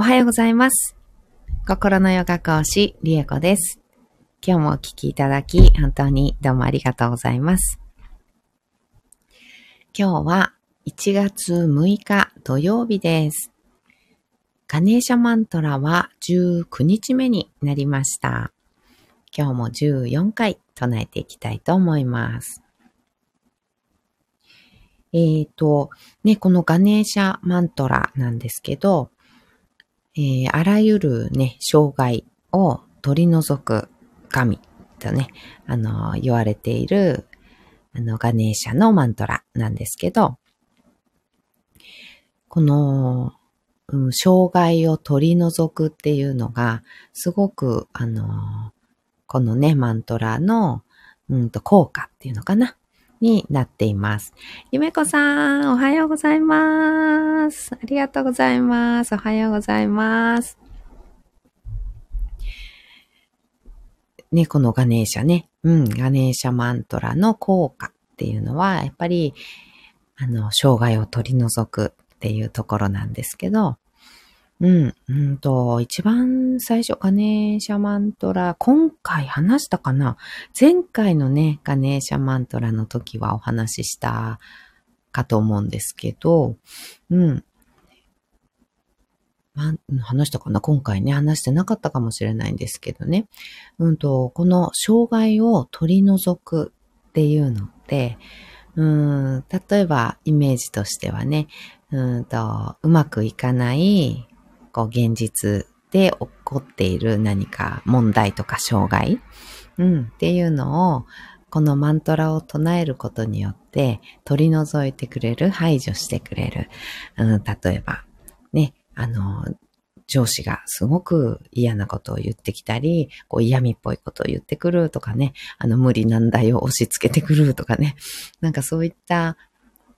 おはようございます。心のヨガ講師、リエコです。今日もお聴きいただき、本当にどうもありがとうございます。今日は1月6日土曜日です。ガネーシャマントラは19日目になりました。今日も14回唱えていきたいと思います。えっ、ー、と、ね、このガネーシャマントラなんですけど、えー、あらゆるね、障害を取り除く神とね、あの、言われている、あの、ガネーシャのマントラなんですけど、この、うん、障害を取り除くっていうのが、すごく、あの、このね、マントラの、うんと、効果っていうのかな。になっています。ゆめこさん、おはようございます。ありがとうございます。おはようございます。ね、このガネーシャね。うん、ガネーシャマントラの効果っていうのは、やっぱり、あの、障害を取り除くっていうところなんですけど、うん、うんと、一番最初、ガネーシャマントラ、今回話したかな？前回のね、ガネーシャマントラの時はお話ししたかと思うんですけど、うん。ま、話したかな？今回ね、話してなかったかもしれないんですけどね。うんと、この障害を取り除くっていうのって、うん、例えばイメージとしてはね、うんと、うまくいかないこう現実で起こっている何か問題とか障害、うん、っていうのをこのマントラを唱えることによって取り除いてくれる、排除してくれる。うん、例えば、ね、あの、上司がすごく嫌なことを言ってきたり、こう嫌味っぽいことを言ってくるとかね、あの無理難題を押し付けてくるとかね、なんかそういった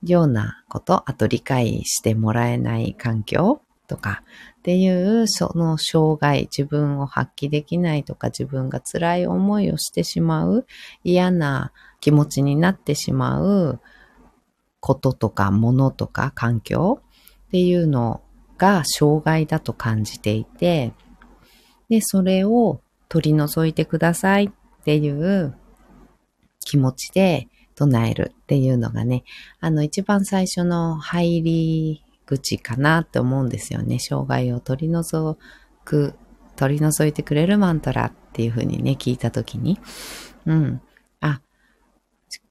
ようなこと、あと理解してもらえない環境とか、っていうその障害、自分を発揮できないとか自分が辛い思いをしてしまう嫌な気持ちになってしまうこととか物とか環境っていうのが障害だと感じていて、で、それを取り除いてくださいっていう気持ちで唱えるっていうのがね、あの一番最初の入り口かなって思うんですよね。障害を取り除く、取り除いてくれるマントラっていうふうにね、聞いたときに、うん。あ、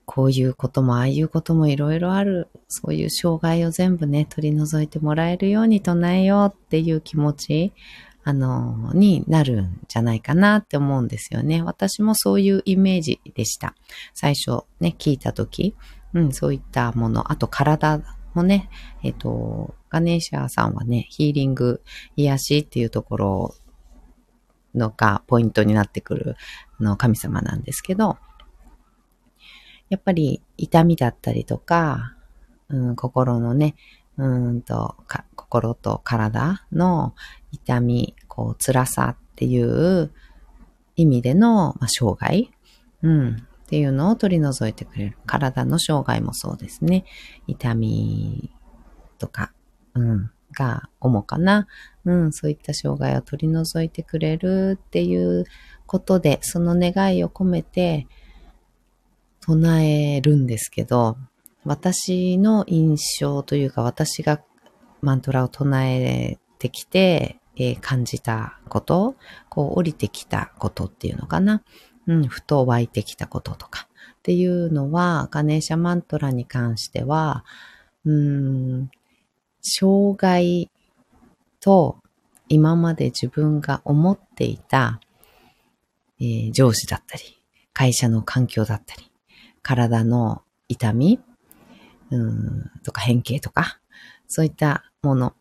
こういうこともああいうこともいろいろある。そういう障害を全部ね、取り除いてもらえるように唱えようっていう気持ち、あの、になるんじゃないかなって思うんですよね。私もそういうイメージでした。最初ね、聞いたとき、うん、そういったもの、あと体もね、えっ、と、ガネーシャさんはね、ヒーリング、癒しっていうところのがポイントになってくるの神様なんですけど、やっぱり痛みだったりとか、うん、心のね、うんと心と体の痛み、こう辛さっていう意味での、まあ、障害、うん、っていうのを取り除いてくれる。体の障害もそうですね。痛みとか、うん、が主かな。うん、そういった障害を取り除いてくれるっていうことで、その願いを込めて唱えるんですけど、私の印象というか、私がマントラを唱えてきて、えー、感じたこと、こう降りてきたことっていうのかな。うん、ふと湧いてきたこととか。っていうのは、ガネーシャマントラに関しては、うん、障害と今まで自分が思っていた、えー、上司だったり、会社の環境だったり、体の痛み、うんとか変形とか、そういったもの、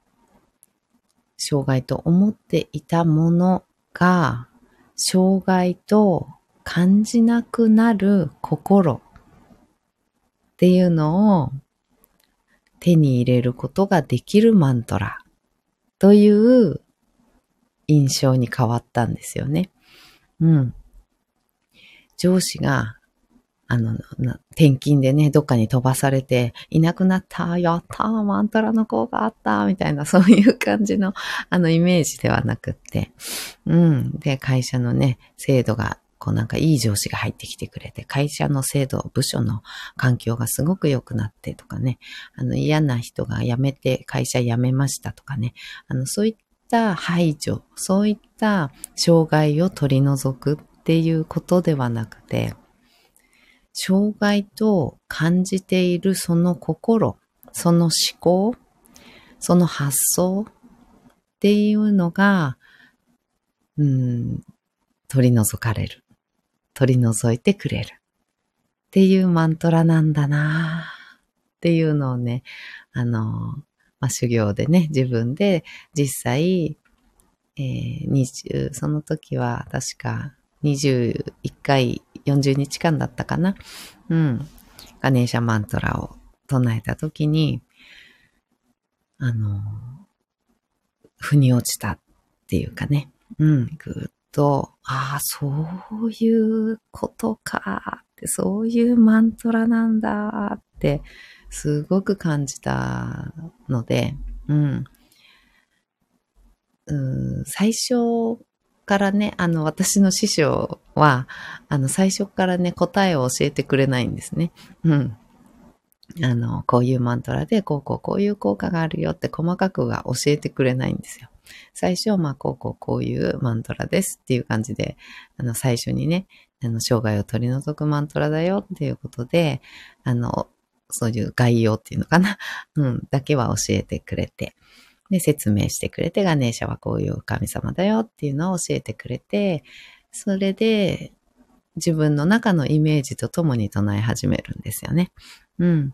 障害と思っていたものが、障害と感じなくなる心っていうのを手に入れることができるマントラという印象に変わったんですよね。うん。上司が、あの、転勤でね、どっかに飛ばされて、いなくなった、やったマントラの効果あった、みたいな、そういう感じの、あの、イメージではなくって、うん。で、会社のね、制度がこうなんかいい上司が入ってきてくれて、会社の制度、部署の環境がすごく良くなってとかね、あの嫌な人が辞めて会社辞めましたとかね、あのそういった排除、そういった障害を取り除くっていうことではなくて、障害と感じているその心、その思考、その発想っていうのが、うん、取り除かれる。取り除いてくれる。っていうマントラなんだなっていうのをね、あの、まあ、修行でね、自分で実際、えー、20、その時は確か21回40日間だったかな。うん。ガネーシャマントラを唱えた時に、あの、腑に落ちたっていうかね。うん。ぐっと、ああ、そういうことかって、そういうマントラなんだって、すごく感じたので、うん。うん最初からね、あの、私の師匠は、あの、最初からね、答えを教えてくれないんですね。うん。あの、こういうマントラで、こうこうこういう効果があるよって細かくは教えてくれないんですよ。最初、まあ、こうこうこういうマントラですっていう感じで、あの、最初にね、あの、生涯を取り除くマントラだよっていうことで、あの、そういう概要っていうのかな、うん、だけは教えてくれて、で、説明してくれて、ガネーシャはこういう神様だよっていうのを教えてくれて、それで、自分の中のイメージとともに唱え始めるんですよね。うん。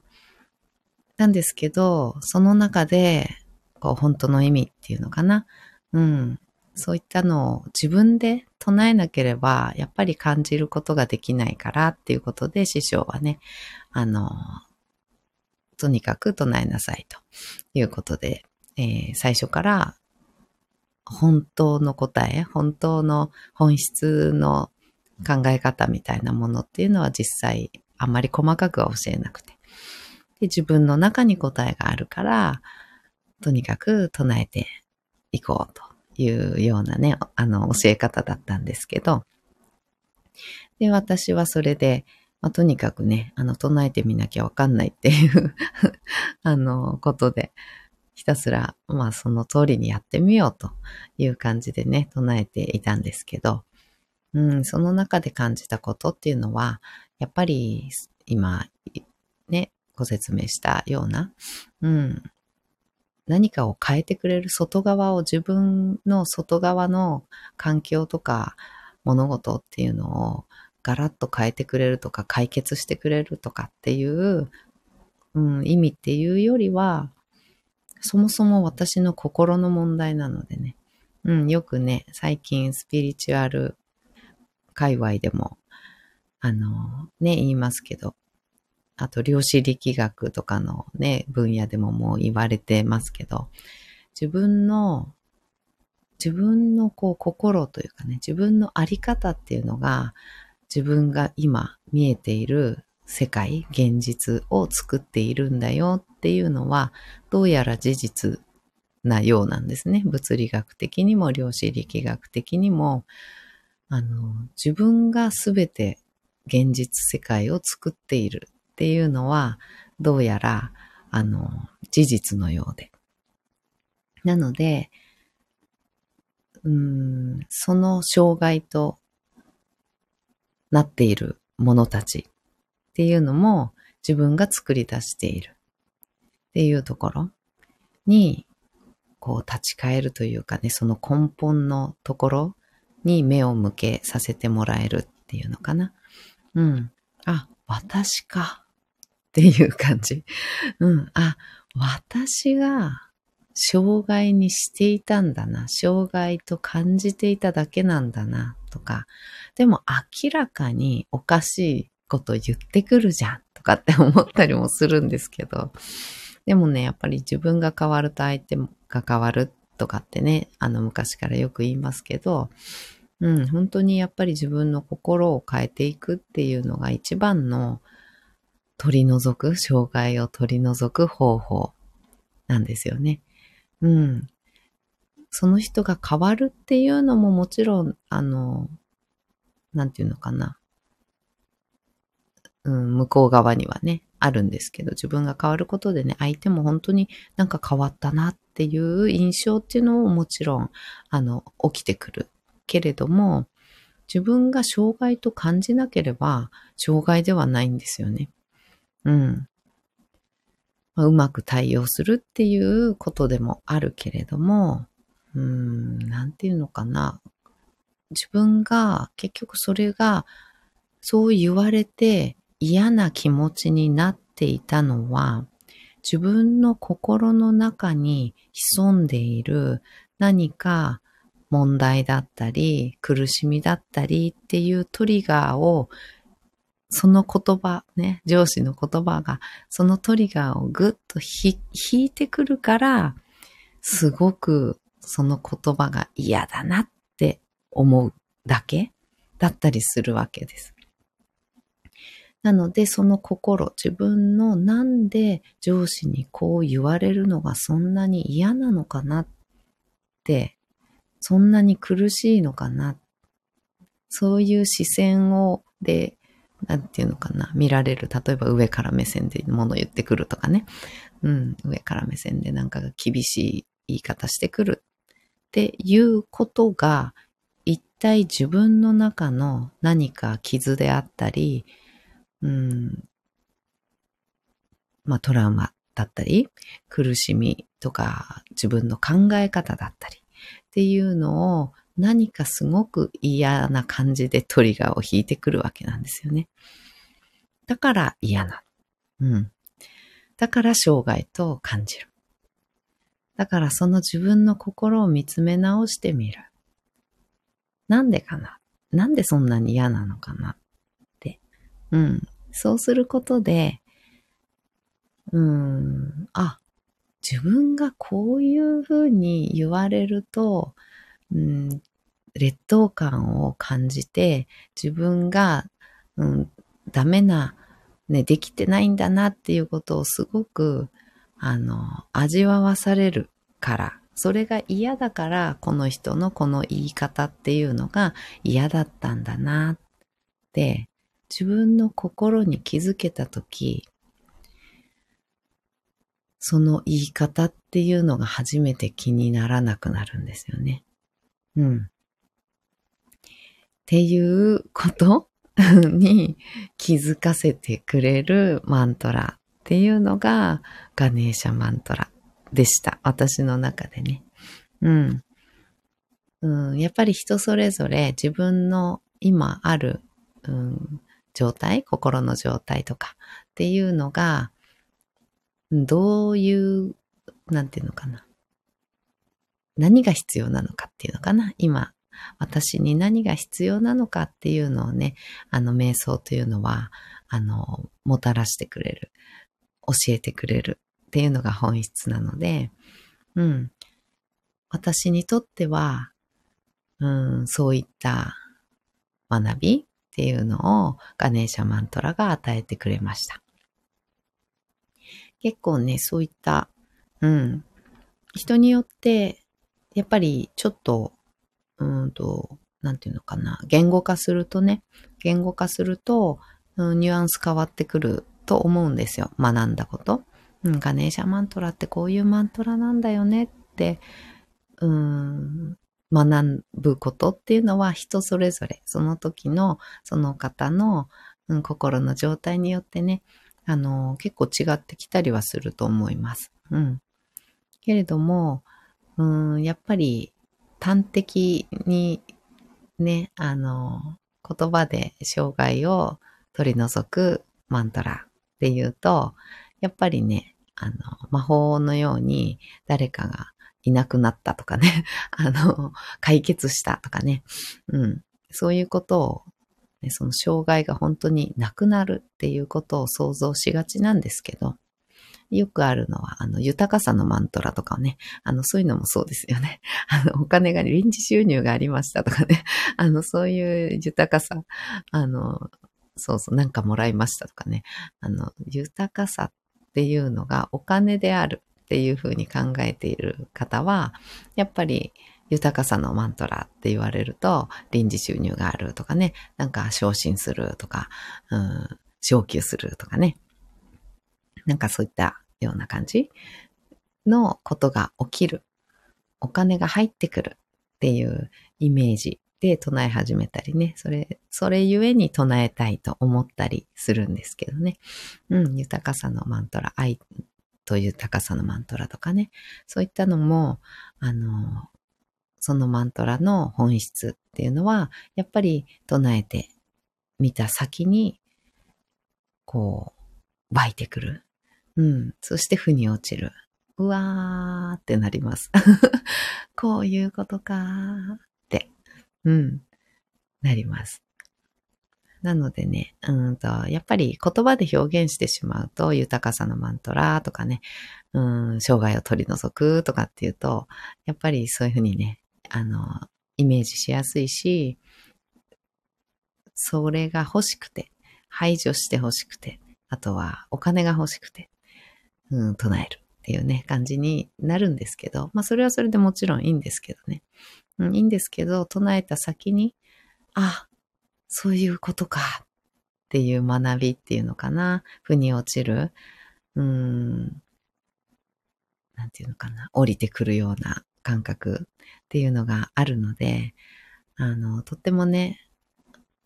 なんですけど、その中で、こう、本当の意味っていうのかな。うん。そういったのを自分で唱えなければ、やっぱり感じることができないからっていうことで、師匠はね、あの、とにかく唱えなさいということで、えー、最初から本当の答え、本当の本質の考え方みたいなものっていうのは実際あんまり細かくは教えなくて。で自分の中に答えがあるから、とにかく唱えていこうというようなね、あの、教え方だったんですけど、で、私はそれで、まあ、とにかくね、あの、唱えてみなきゃわかんないっていう あの、ことで、ひたすら、まあ、その通りにやってみようという感じでね、唱えていたんですけど、うん、その中で感じたことっていうのは、やっぱり、今、ね、ご説明したような、うん、何かを変えてくれる外側を自分の外側の環境とか物事っていうのをガラッと変えてくれるとか解決してくれるとかっていう、うん、意味っていうよりは、そもそも私の心の問題なのでね。うん、よくね、最近スピリチュアル界隈でも、あの、ね、言いますけど、あと量子力学とかのね、分野でももう言われてますけど、自分の、自分のこう心というかね、自分のあり方っていうのが、自分が今見えている世界、現実を作っているんだよっていうのは、どうやら事実なようなんですね。物理学的にも量子力学的にも、あの、自分がすべて現実世界を作っているっていうのは、どうやら、あの、事実のようで。なので、うん、その障害となっているものたちっていうのも自分が作り出しているっていうところに、こう立ち返るというかね、その根本のところに目を向けさせてもらえるっていうのかな。うん。あ、私か。っていう感じ。うん。あ、私が障害にしていたんだな。障害と感じていただけなんだな。とか。でも明らかにおかしいこと言ってくるじゃん。とかって思ったりもするんですけど。でもね、やっぱり自分が変わると相手が変わるとかってね、あの昔からよく言いますけど、うん、本当にやっぱり自分の心を変えていくっていうのが一番の取り除く、障害を取り除く方法なんですよね。うん。その人が変わるっていうのももちろん、あの、なんていうのかな。うん、向こう側にはね、あるんですけど、自分が変わることでね、相手も本当になんか変わったなっていう印象っていうのももちろん、あの、起きてくる。けれども、自分が障害と感じなければ、障害ではないんですよね。うん。まあ、うまく対応するっていうことでもあるけれども、うん、なんていうのかな。自分が結局それがそう言われて嫌な気持ちになっていたのは自分の心の中に潜んでいる何か問題だったり苦しみだったりっていうトリガーをその言葉、ね、上司の言葉が、そのトリガーをぐっと引いてくるから、すごくその言葉が嫌だなって思うだけだったりするわけです。なので、その心、自分のなんで上司にこう言われるのがそんなに嫌なのかなって、そんなに苦しいのかな。そういう視線を、で、なんていうのかな、見られる。例えば上から目線で物言ってくるとかね。うん、上から目線でなんか厳しい言い方してくるっていうことが、一体自分の中の何か傷であったり、うん、まあトラウマだったり、苦しみとか自分の考え方だったりっていうのを何かすごく嫌な感じでトリガーを引いてくるわけなんですよね。だから嫌な。うん。だから障害と感じる。だからその自分の心を見つめ直してみる。なんでかな？なんでそんなに嫌なのかな？って。うん。そうすることで、うん、あ、自分がこういうふうに言われると、うん、劣等感を感じて、自分が、うん、ダメな、ね、できてないんだなっていうことをすごく、あの、味わわされるから、それが嫌だから、この人のこの言い方っていうのが嫌だったんだなって、自分の心に気づけたとき、その言い方っていうのが初めて気にならなくなるんですよね。うん。っていうこと？に気づかせてくれるマントラっていうのがガネーシャマントラでした。私の中でね。うん。うん、やっぱり人それぞれ自分の今ある、うん、状態、心の状態とかっていうのがどういう、なんていうのかな。何が必要なのかっていうのかな。今、私に何が必要なのかっていうのをね、あの、瞑想というのは、あの、もたらしてくれる。教えてくれるっていうのが本質なので、うん。私にとっては、うん、そういった学びっていうのをガネーシャマントラが与えてくれました。結構ね、そういった、うん、人によって、やっぱりちょっと、うんと、なんていうのかな、言語化するとね、言語化すると、うん、ニュアンス変わってくると思うんですよ。学んだこと。うん、ガネーシャマントラってこういうマントラなんだよねって、うん、学ぶことっていうのは人それぞれ、その時のその方の、うん、心の状態によってね、あの、結構違ってきたりはすると思います。うん。けれども、うん、やっぱり端的にね、あの、言葉で障害を取り除くマントラっていうと、やっぱりね、あの、魔法のように誰かがいなくなったとかね、あの、解決したとかね、うん、そういうことをね、その障害が本当になくなるっていうことを想像しがちなんですけど、よくあるのは、あの、豊かさのマントラとかね、あの、そういうのもそうですよね。あの、お金が臨時収入がありましたとかね、あの、そういう豊かさ、あの、そうそう、なんかもらいましたとかね、あの、豊かさっていうのがお金であるっていうふうに考えている方は、やっぱり、豊かさのマントラって言われると、臨時収入があるとかね、なんか昇進するとか、うん、昇給するとかね。なんかそういったような感じのことが起きる。お金が入ってくるっていうイメージで唱え始めたりね。それ、それゆえに唱えたいと思ったりするんですけどね。うん、豊かさのマントラ、愛という高さのマントラとかね。そういったのも、あの、そのマントラの本質っていうのは、やっぱり唱えてみた先に、こう、湧いてくる。うん。そして腑に落ちる。うわーってなります。こういうことかーって、うん、なります。なのでね、うんと、やっぱり言葉で表現してしまうと、豊かさのマントラとかね、うん、生涯を取り除くとかっていうと、やっぱりそういうふうにね、あの、イメージしやすいし、それが欲しくて、排除して欲しくて、あとはお金が欲しくて、うん、唱えるっていうね、感じになるんですけど、まあそれはそれでもちろんいいんですけどね。うん、いいんですけど、唱えた先に、あ、そういうことかっていう学びっていうのかな。腑に落ちる。うん、なんていうのかな。降りてくるような感覚っていうのがあるので、あの、とってもね、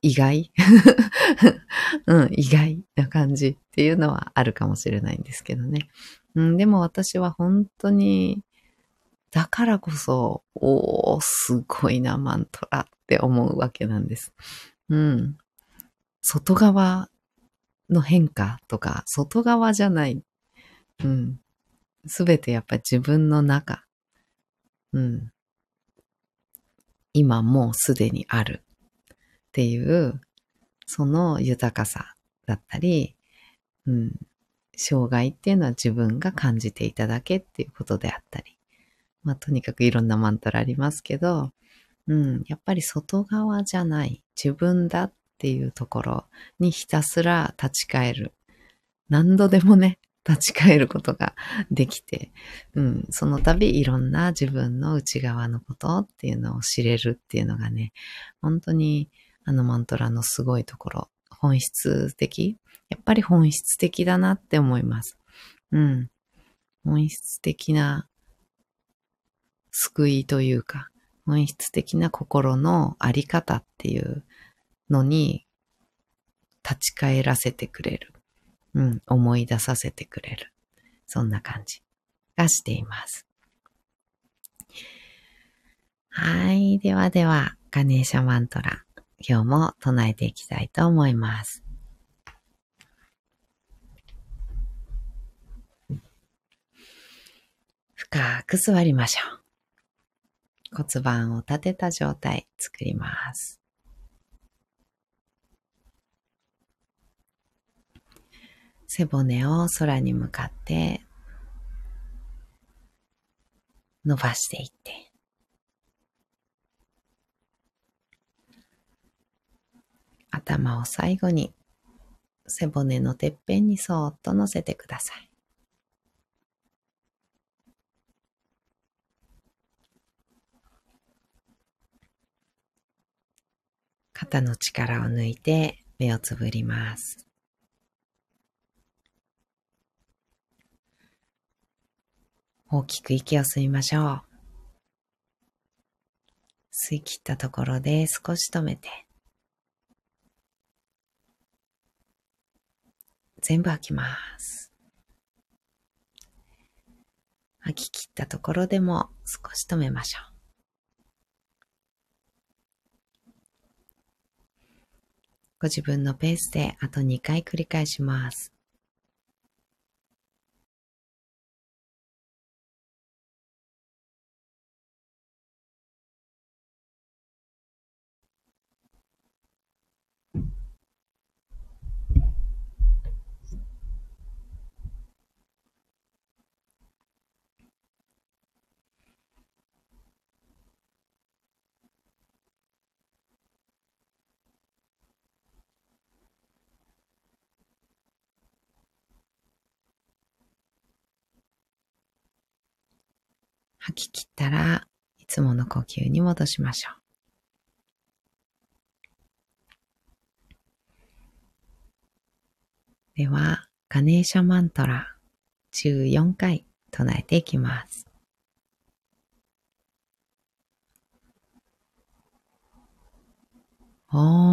意外？うん、意外な感じっていうのはあるかもしれないんですけどね。うん、でも私は本当に、だからこそ、おー、すごいな、マントラって思うわけなんです。うん。外側の変化とか、外側じゃない。うん。すべてやっぱり自分の中。うん。今もうすでにあるっていう、その豊かさだったり、うん、障害っていうのは自分が感じていただけっていうことであったり、まあとにかくいろんなマントラありますけど、うん、やっぱり外側じゃない、自分だっていうところにひたすら立ち返る。何度でもね、立ち返ることができて、うん、その度いろんな自分の内側のことっていうのを知れるっていうのがね、本当にあのマントラのすごいところ、本質的？やっぱり本質的だなって思います。うん。本質的な救いというか、本質的な心のあり方っていうのに立ち返らせてくれる。うん、思い出させてくれる。そんな感じがしています。はい。ではでは、ガネーシャマントラ、今日も唱えていきたいと思います。深く座りましょう。骨盤を立てた状態作ります。背骨を空に向かって伸ばしていって、頭を最後に背骨のてっぺんにそーっと乗せてください。肩の力を抜いて目をつぶります。大きく息を吸いましょう。吸い切ったところで少し止めて、全部吐きます。吐き切ったところでも少し止めましょう。ご自分のペースであと2回繰り返します。吐き切ったらいつもの呼吸に戻しましょう。では、ガネーシャマントラ14回唱えていきます。オー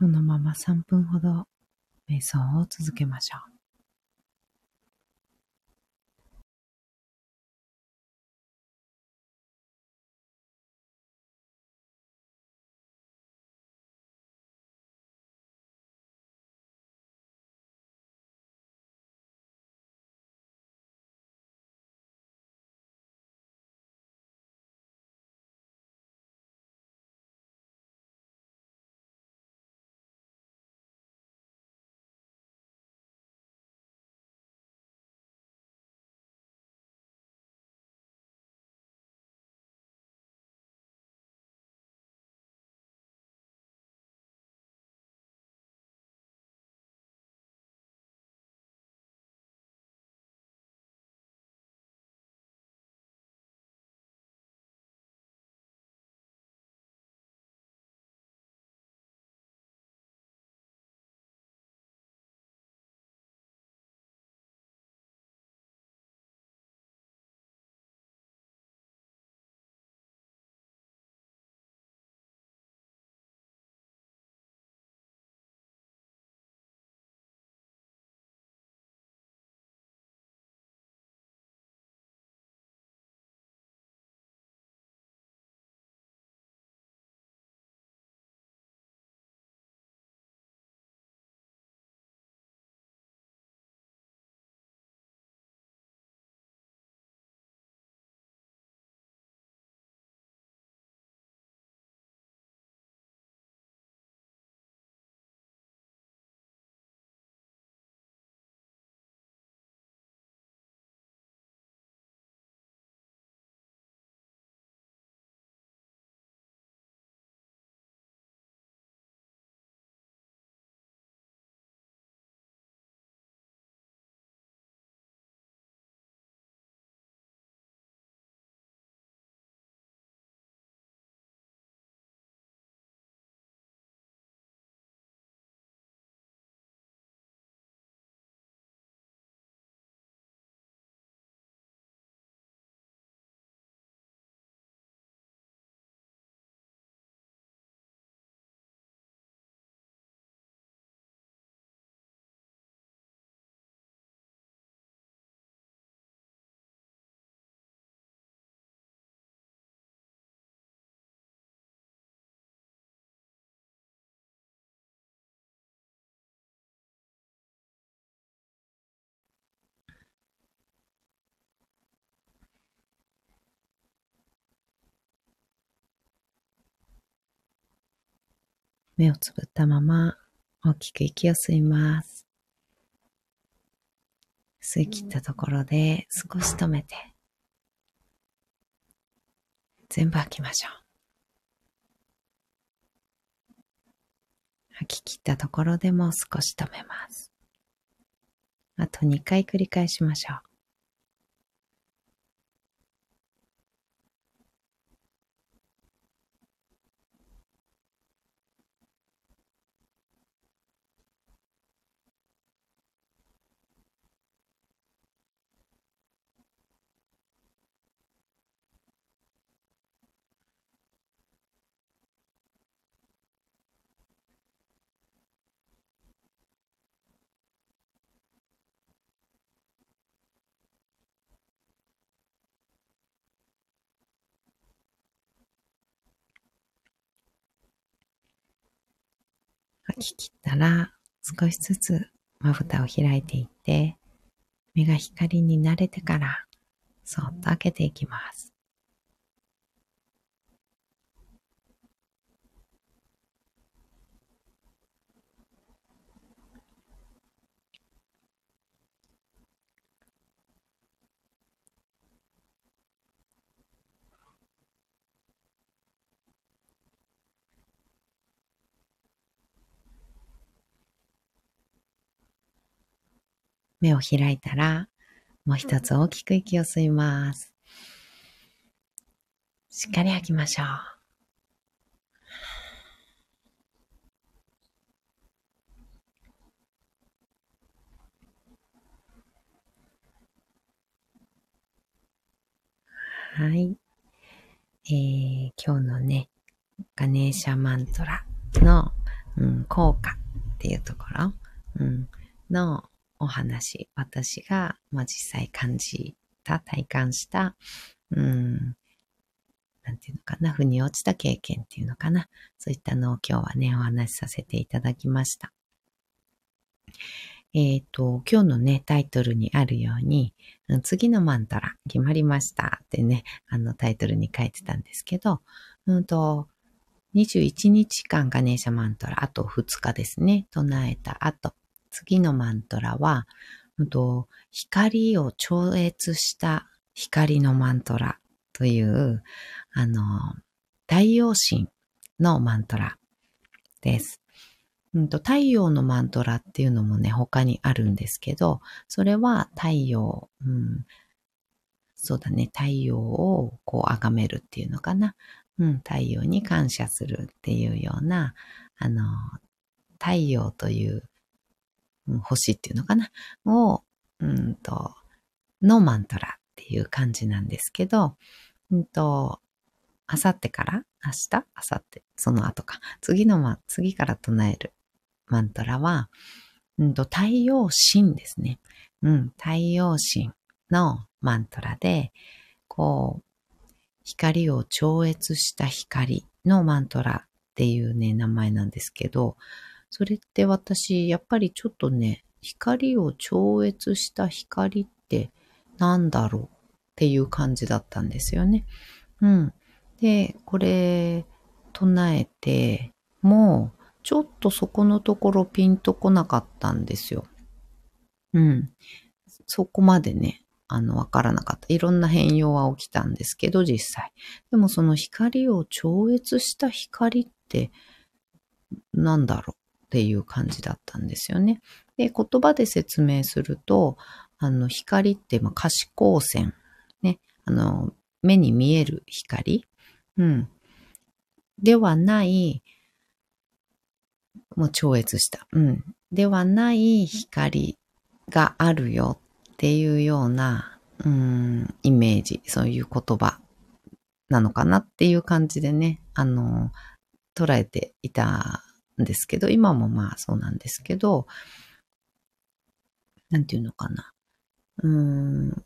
そのまま3分ほど瞑想を続けましょう。目をつぶったまま大きく息を吸います。吸い切ったところで少し止めて、全部吐きましょう。吐き切ったところでも少し止めます。あと2回繰り返しましょう。吐き切ったら少しずつまぶたを開いていって、目が光に慣れてからそっと開けていきます。目を開いたら、もう一つ大きく息を吸います。しっかり吐きましょう。はい。えー、今日のね、ガネーシャマントラの、うん、効果っていうところ、うん、のお話、私が、まあ、実際感じた、体感した、うん、なんていうのかな、腑に落ちた経験っていうのかな。そういったのを今日はね、お話しさせていただきました。えっ、ー、と、今日のね、タイトルにあるように、次のマントラ決まりましたってね、あのタイトルに書いてたんですけど、うんと、21日間ガネーシャマントラ、あと2日ですね、唱えた後、次のマントラは、光を超越した光のマントラという、あの、太陽神のマントラです。太陽のマントラっていうのもね、他にあるんですけど、それは太陽、うん、そうだね、太陽をこう崇めるっていうのかな。うん、太陽に感謝するっていうような、あの、太陽という星っていうのかなを、うんと、のマントラっていう感じなんですけど、うんと、あさってから明日？あさって、その後か。次のま、次から唱えるマントラは、うんと、太陽神ですね。うん、太陽神のマントラで、こう、光を超越した光のマントラっていうね、名前なんですけど、それって私、やっぱりちょっとね、光を超越した光って何だろうっていう感じだったんですよね。うん。で、これ、唱えて、もう、ちょっとそこのところピンとこなかったんですよ。うん。そこまでね、あの、わからなかった。いろんな変容は起きたんですけど、実際。でもその光を超越した光って、なんだろうっていう感じだったんですよね。で、言葉で説明すると、あの、光って、まあ、可視光線。ね。あの、目に見える光。うん。ではない、もう超越した。うん。ではない光があるよっていうような、うん、イメージ、そういう言葉なのかなっていう感じでね、あの、捉えていたですけど、今もまあそうなんですけど、なんていうのかな。うん、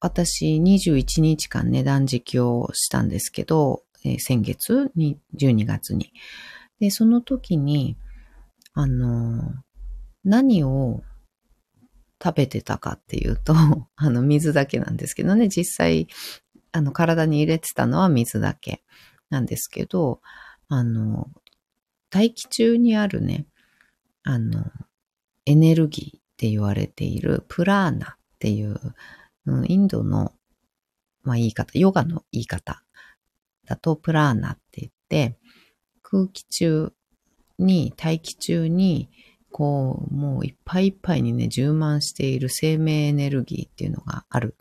私21日間値段実況をしたんですけど、えー、先月？に、12月に。で、その時に、あの、何を食べてたかっていうと、あの、水だけなんですけどね、実際、あの、体に入れてたのは水だけなんですけど、あの、大気中にあるね、あの、エネルギーって言われているプラーナっていう、インドの、まあ、言い方、ヨガの言い方だとプラーナって言って、空気中に、大気中に、こう、もういっぱいいっぱいにね、充満している生命エネルギーっていうのがあるん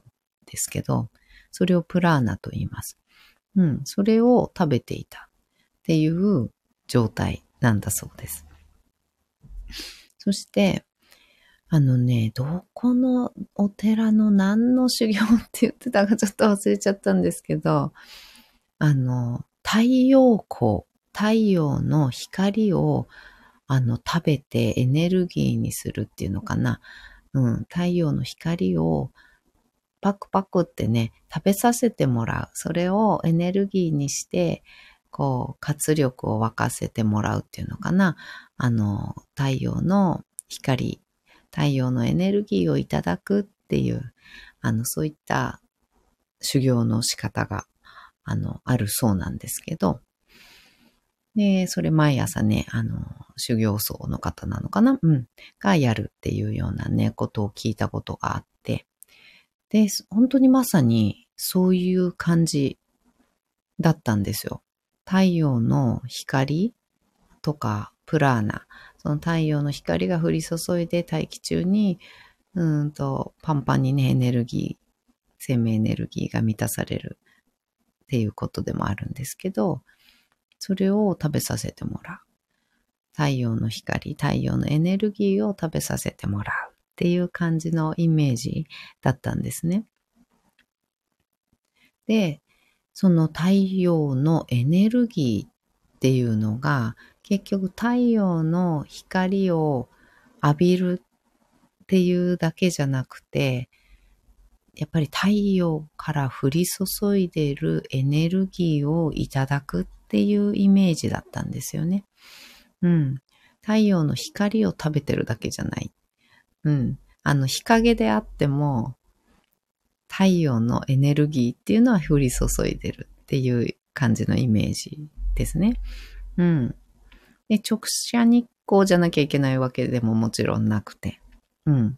ですけど、それをプラーナと言います。うん、それを食べていたっていう状態なんだそうです。そして、あのね、どこのお寺の何の修行って言ってたかちょっと忘れちゃったんですけど、あの、太陽光、太陽の光をあの、食べてエネルギーにするっていうのかな。うん、太陽の光をパクパクってね、食べさせてもらう。それをエネルギーにして、こう、活力を沸かせてもらうっていうのかな。あの、太陽の光、太陽のエネルギーをいただくっていう、あの、そういった修行の仕方が、あの、あるそうなんですけど、で、それ毎朝ね、あの、修行僧の方なのかな？うん。がやるっていうようなね、ことを聞いたことがあって。で、本当にまさにそういう感じだったんですよ。太陽の光とかプラーナ。その太陽の光が降り注いで大気中に、うんと、パンパンにね、エネルギー、生命エネルギーが満たされるっていうことでもあるんですけど、それを食べさせてもらう。太陽の光、太陽のエネルギーを食べさせてもらうっていう感じのイメージだったんですね。で、その太陽のエネルギーっていうのが結局太陽の光を浴びるっていうだけじゃなくて、やっぱり太陽から降り注いでるエネルギーをいただくっていうイメージだったんですよね。うん。太陽の光を食べてるだけじゃない。うん。あの、日陰であっても、太陽のエネルギーっていうのは降り注いでるっていう感じのイメージですね。うん。で、直射日光じゃなきゃいけないわけでももちろんなくて。うん。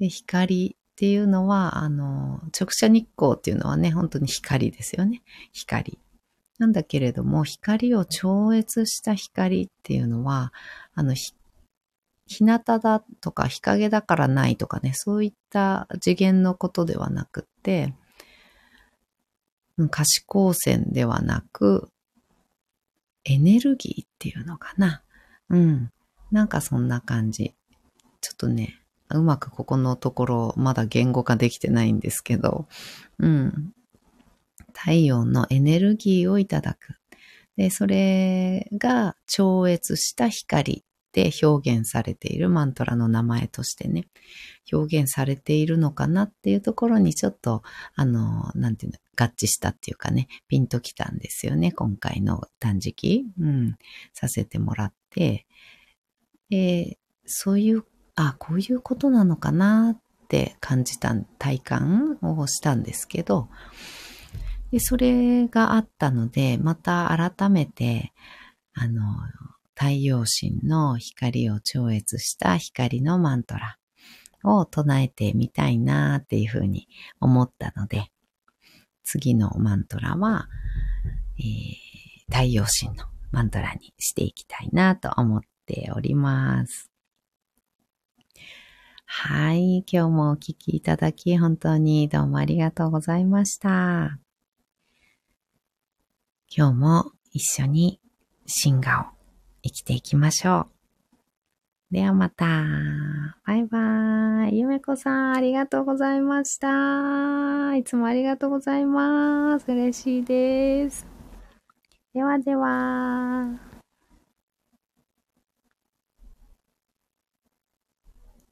で、光っていうのは、あの、直射日光っていうのはね、本当に光ですよね。光。なんだけれども、光を超越した光っていうのは、あの、日向だとか日陰だからないとかね、そういった次元のことではなくって、可視光線ではなく、エネルギーっていうのかな。うん。なんかそんな感じ。ちょっとね、うまくここのところまだ言語化できてないんですけど、うん。太陽のエネルギーをいただく。で、それが超越した光で表現されているマントラの名前としてね、表現されているのかなっていうところにちょっと、あの、なんていうの、合致したっていうかね、ピンときたんですよね、今回の断食、うん、させてもらって、で、そういう、あ、こういうことなのかなって感じた体感をしたんですけど、で、それがあったので、また改めて、あの、太陽神の光を超越した光のマントラを唱えてみたいなっていうふうに思ったので、次のマントラは、えー、太陽神のマントラにしていきたいなと思っております。はい。今日もお聴きいただき本当にどうもありがとうございました。今日も一緒に進化を生きていきましょう。ではまた。バイバーイ。ゆめこさん、ありがとうございました。いつもありがとうございます。嬉しいです。ではでは。